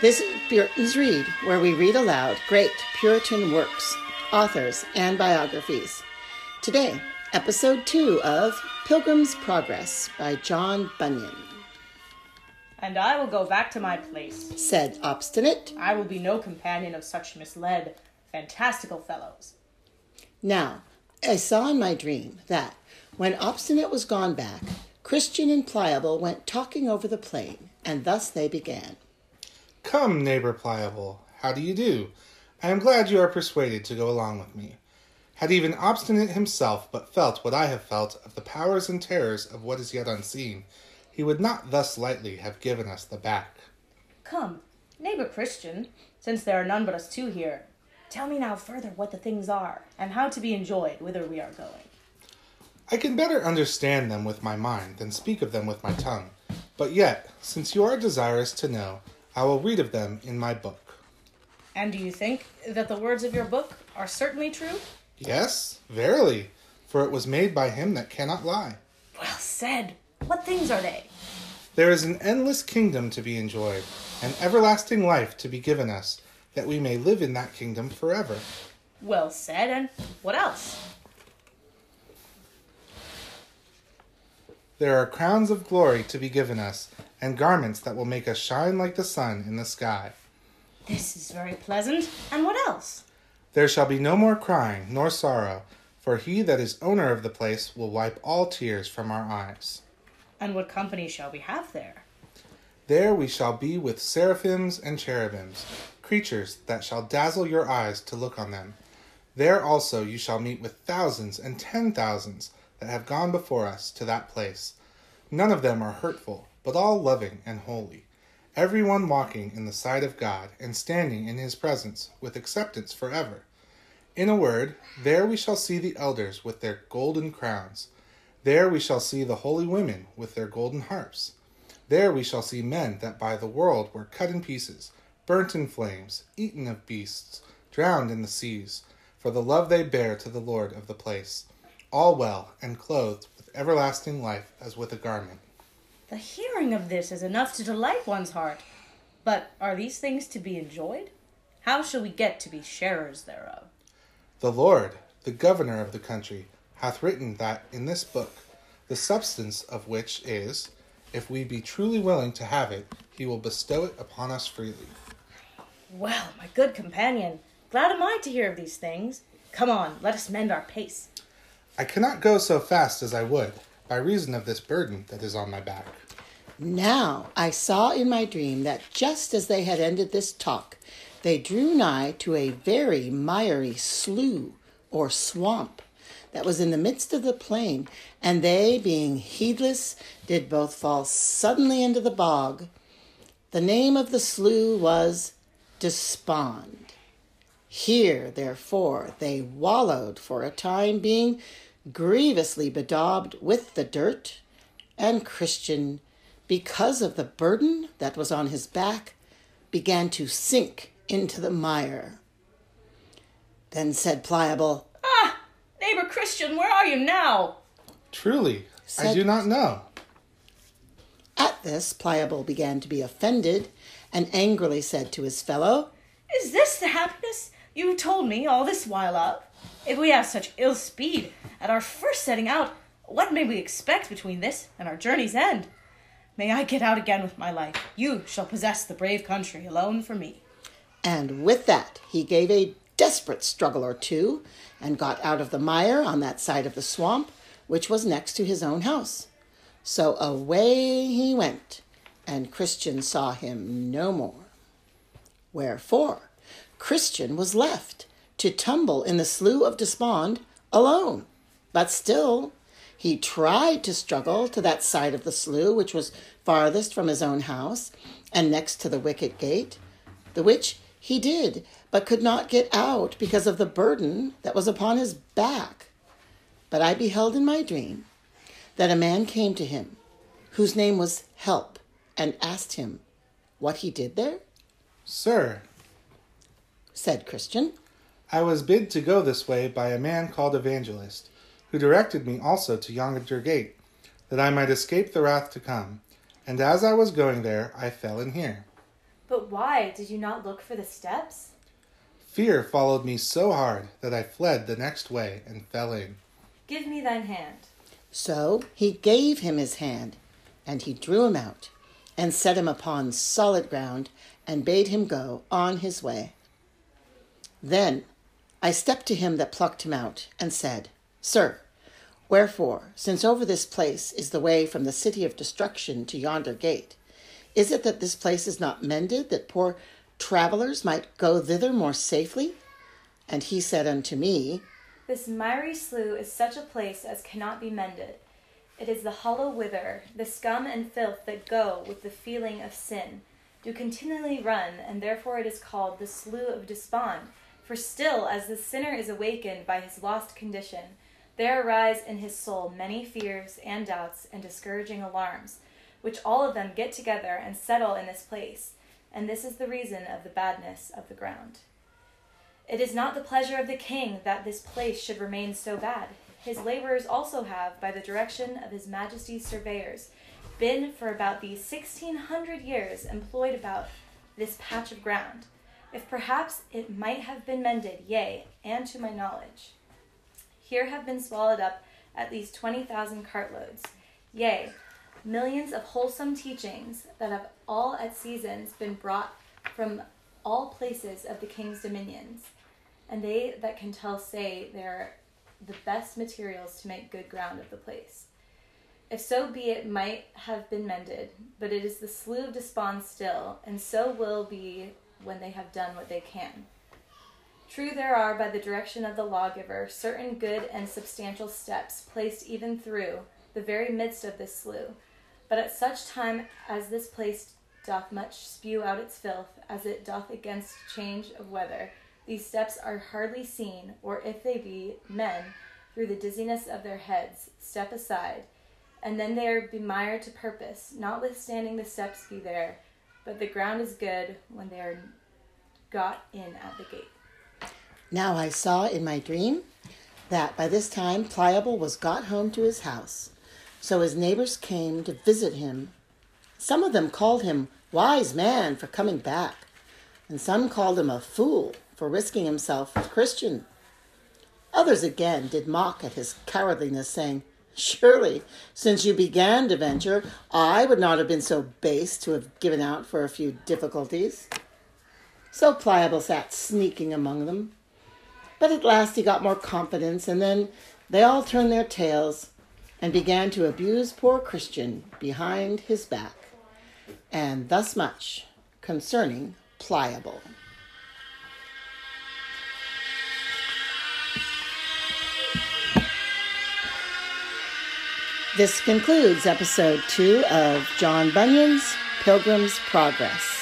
This is Puritan's Read, where we read aloud great Puritan works, authors, and biographies. Today, episode two of Pilgrim's Progress by John Bunyan. And I will go back to my place. Said Obstinate. I will be no companion of such misled, fantastical fellows. Now, I saw in my dream that, when Obstinate was gone back, Christian and Pliable went talking over the plain, and thus they began. Come, neighbor Pliable, how do you do? I am glad you are persuaded to go along with me. Had even Obstinate himself but felt what I have felt of the powers and terrors of what is yet unseen, he would not thus lightly have given us the back. Come, neighbor Christian, since there are none but us two here, tell me now further what the things are, and how to be enjoyed whither we are going. I can better understand them with my mind than speak of them with my tongue. But yet, since you are desirous to know, I will read of them in my book. And do you think that the words of your book are certainly true? Yes, verily, for it was made by him that cannot lie. Well said. What things are they? There is an endless kingdom to be enjoyed, an everlasting life to be given us, that we may live in that kingdom forever. Well said, and what else? There are crowns of glory to be given us, and garments that will make us shine like the sun in the sky. This is very pleasant. And what else? There shall be no more crying nor sorrow, for he that is owner of the place will wipe all tears from our eyes. And what company shall we have there? There we shall be with seraphims and cherubims, creatures that shall dazzle your eyes to look on them. There also you shall meet with thousands and ten thousands that have gone before us to that place. None of them are hurtful, but all loving and holy, every one walking in the sight of God and standing in his presence with acceptance forever. In a word, there we shall see the elders with their golden crowns. There we shall see the holy women with their golden harps. There we shall see men that by the world were cut in pieces, burnt in flames, eaten of beasts, drowned in the seas, for the love they bear to the Lord of the place, all well and clothed with everlasting life as with a garment. The hearing of this is enough to delight one's heart. But are these things to be enjoyed? How shall we get to be sharers thereof? The Lord, the governor of the country, hath written that in this book, the substance of which is, if we be truly willing to have it, he will bestow it upon us freely. Well, my good companion, glad am I to hear of these things. Come on, let us mend our pace. I cannot go so fast as I would, by reason of this burden that is on my back. Now I saw in my dream that just as they had ended this talk, they drew nigh to a very miry slough or swamp that was in the midst of the plain, and they, being heedless, did both fall suddenly into the bog. The name of the slough was Despond. Here, therefore, they wallowed for a time, being grievously bedaubed with the dirt, and Christian, because of the burden that was on his back, began to sink into the mire. Then said Pliable, Ah, neighbor Christian, where are you now? Truly, I do not know. At this, Pliable began to be offended, and angrily said to his fellow, Is this the happiness you told me all this while of? If we have such ill speed at our first setting out, what may we expect between this and our journey's end? May I get out again with my life. You shall possess the brave country alone for me. And with that, he gave a desperate struggle or two and got out of the mire on that side of the swamp, which was next to his own house. So away he went, and Christian saw him no more. Wherefore, Christian was left to tumble in the slough of despond alone. But still, he tried to struggle to that side of the slough which was farthest from his own house and next to the wicket gate, the which he did, but could not get out because of the burden that was upon his back. But I beheld in my dream that a man came to him, whose name was Help, and asked him what he did there. Sir, Said Christian, I was bid to go this way by a man called Evangelist, who directed me also to yonder gate, that I might escape the wrath to come. And as I was going there, I fell in here. But why did you not look for the steps? Fear followed me so hard that I fled the next way and fell in. Give me thine hand. So he gave him his hand, and he drew him out, and set him upon solid ground, and bade him go on his way. Then I stepped to him that plucked him out, and said, Sir, wherefore, since over this place is the way from the city of destruction to yonder gate, is it that this place is not mended, that poor travelers might go thither more safely? And he said unto me, This miry slough is such a place as cannot be mended. It is the hollow whither the scum and filth that go with the feeling of sin do continually run, and therefore it is called the slough of despond. For still, as the sinner is awakened by his lost condition, there arise in his soul many fears and doubts and discouraging alarms, which all of them get together and settle in this place, and this is the reason of the badness of the ground. It is not the pleasure of the king that this place should remain so bad. His laborers also have, by the direction of his majesty's surveyors, been for about these sixteen hundred years employed about this patch of ground, if perhaps it might have been mended, yea, and to my knowledge. Here have been swallowed up at least twenty thousand cartloads, yea, millions of wholesome teachings that have all at seasons been brought from all places of the king's dominions. And they that can tell say they're the best materials to make good ground of the place. If so be it might have been mended, but it is the slough of despond still, and so will be when they have done what they can. True, there are, by the direction of the lawgiver, certain good and substantial steps placed even through the very midst of this slough, but at such time as this place doth much spew out its filth, as it doth against change of weather, these steps are hardly seen, or if they be, men, through the dizziness of their heads, step aside, and then they are bemired to purpose, notwithstanding the steps be there, but the ground is good when they are got in at the gate. Now I saw in my dream that by this time Pliable was got home to his house. So his neighbors came to visit him. Some of them called him wise man for coming back, and some called him a fool for risking himself for Christian. Others again did mock at his cowardliness, saying, Surely, since you began to venture, I would not have been so base to have given out for a few difficulties. So Pliable sat sneaking among them. But at last he got more confidence, and then they all turned their tails and began to abuse poor Christian behind his back. And thus much concerning Pliable. This concludes episode two of John Bunyan's Pilgrim's Progress.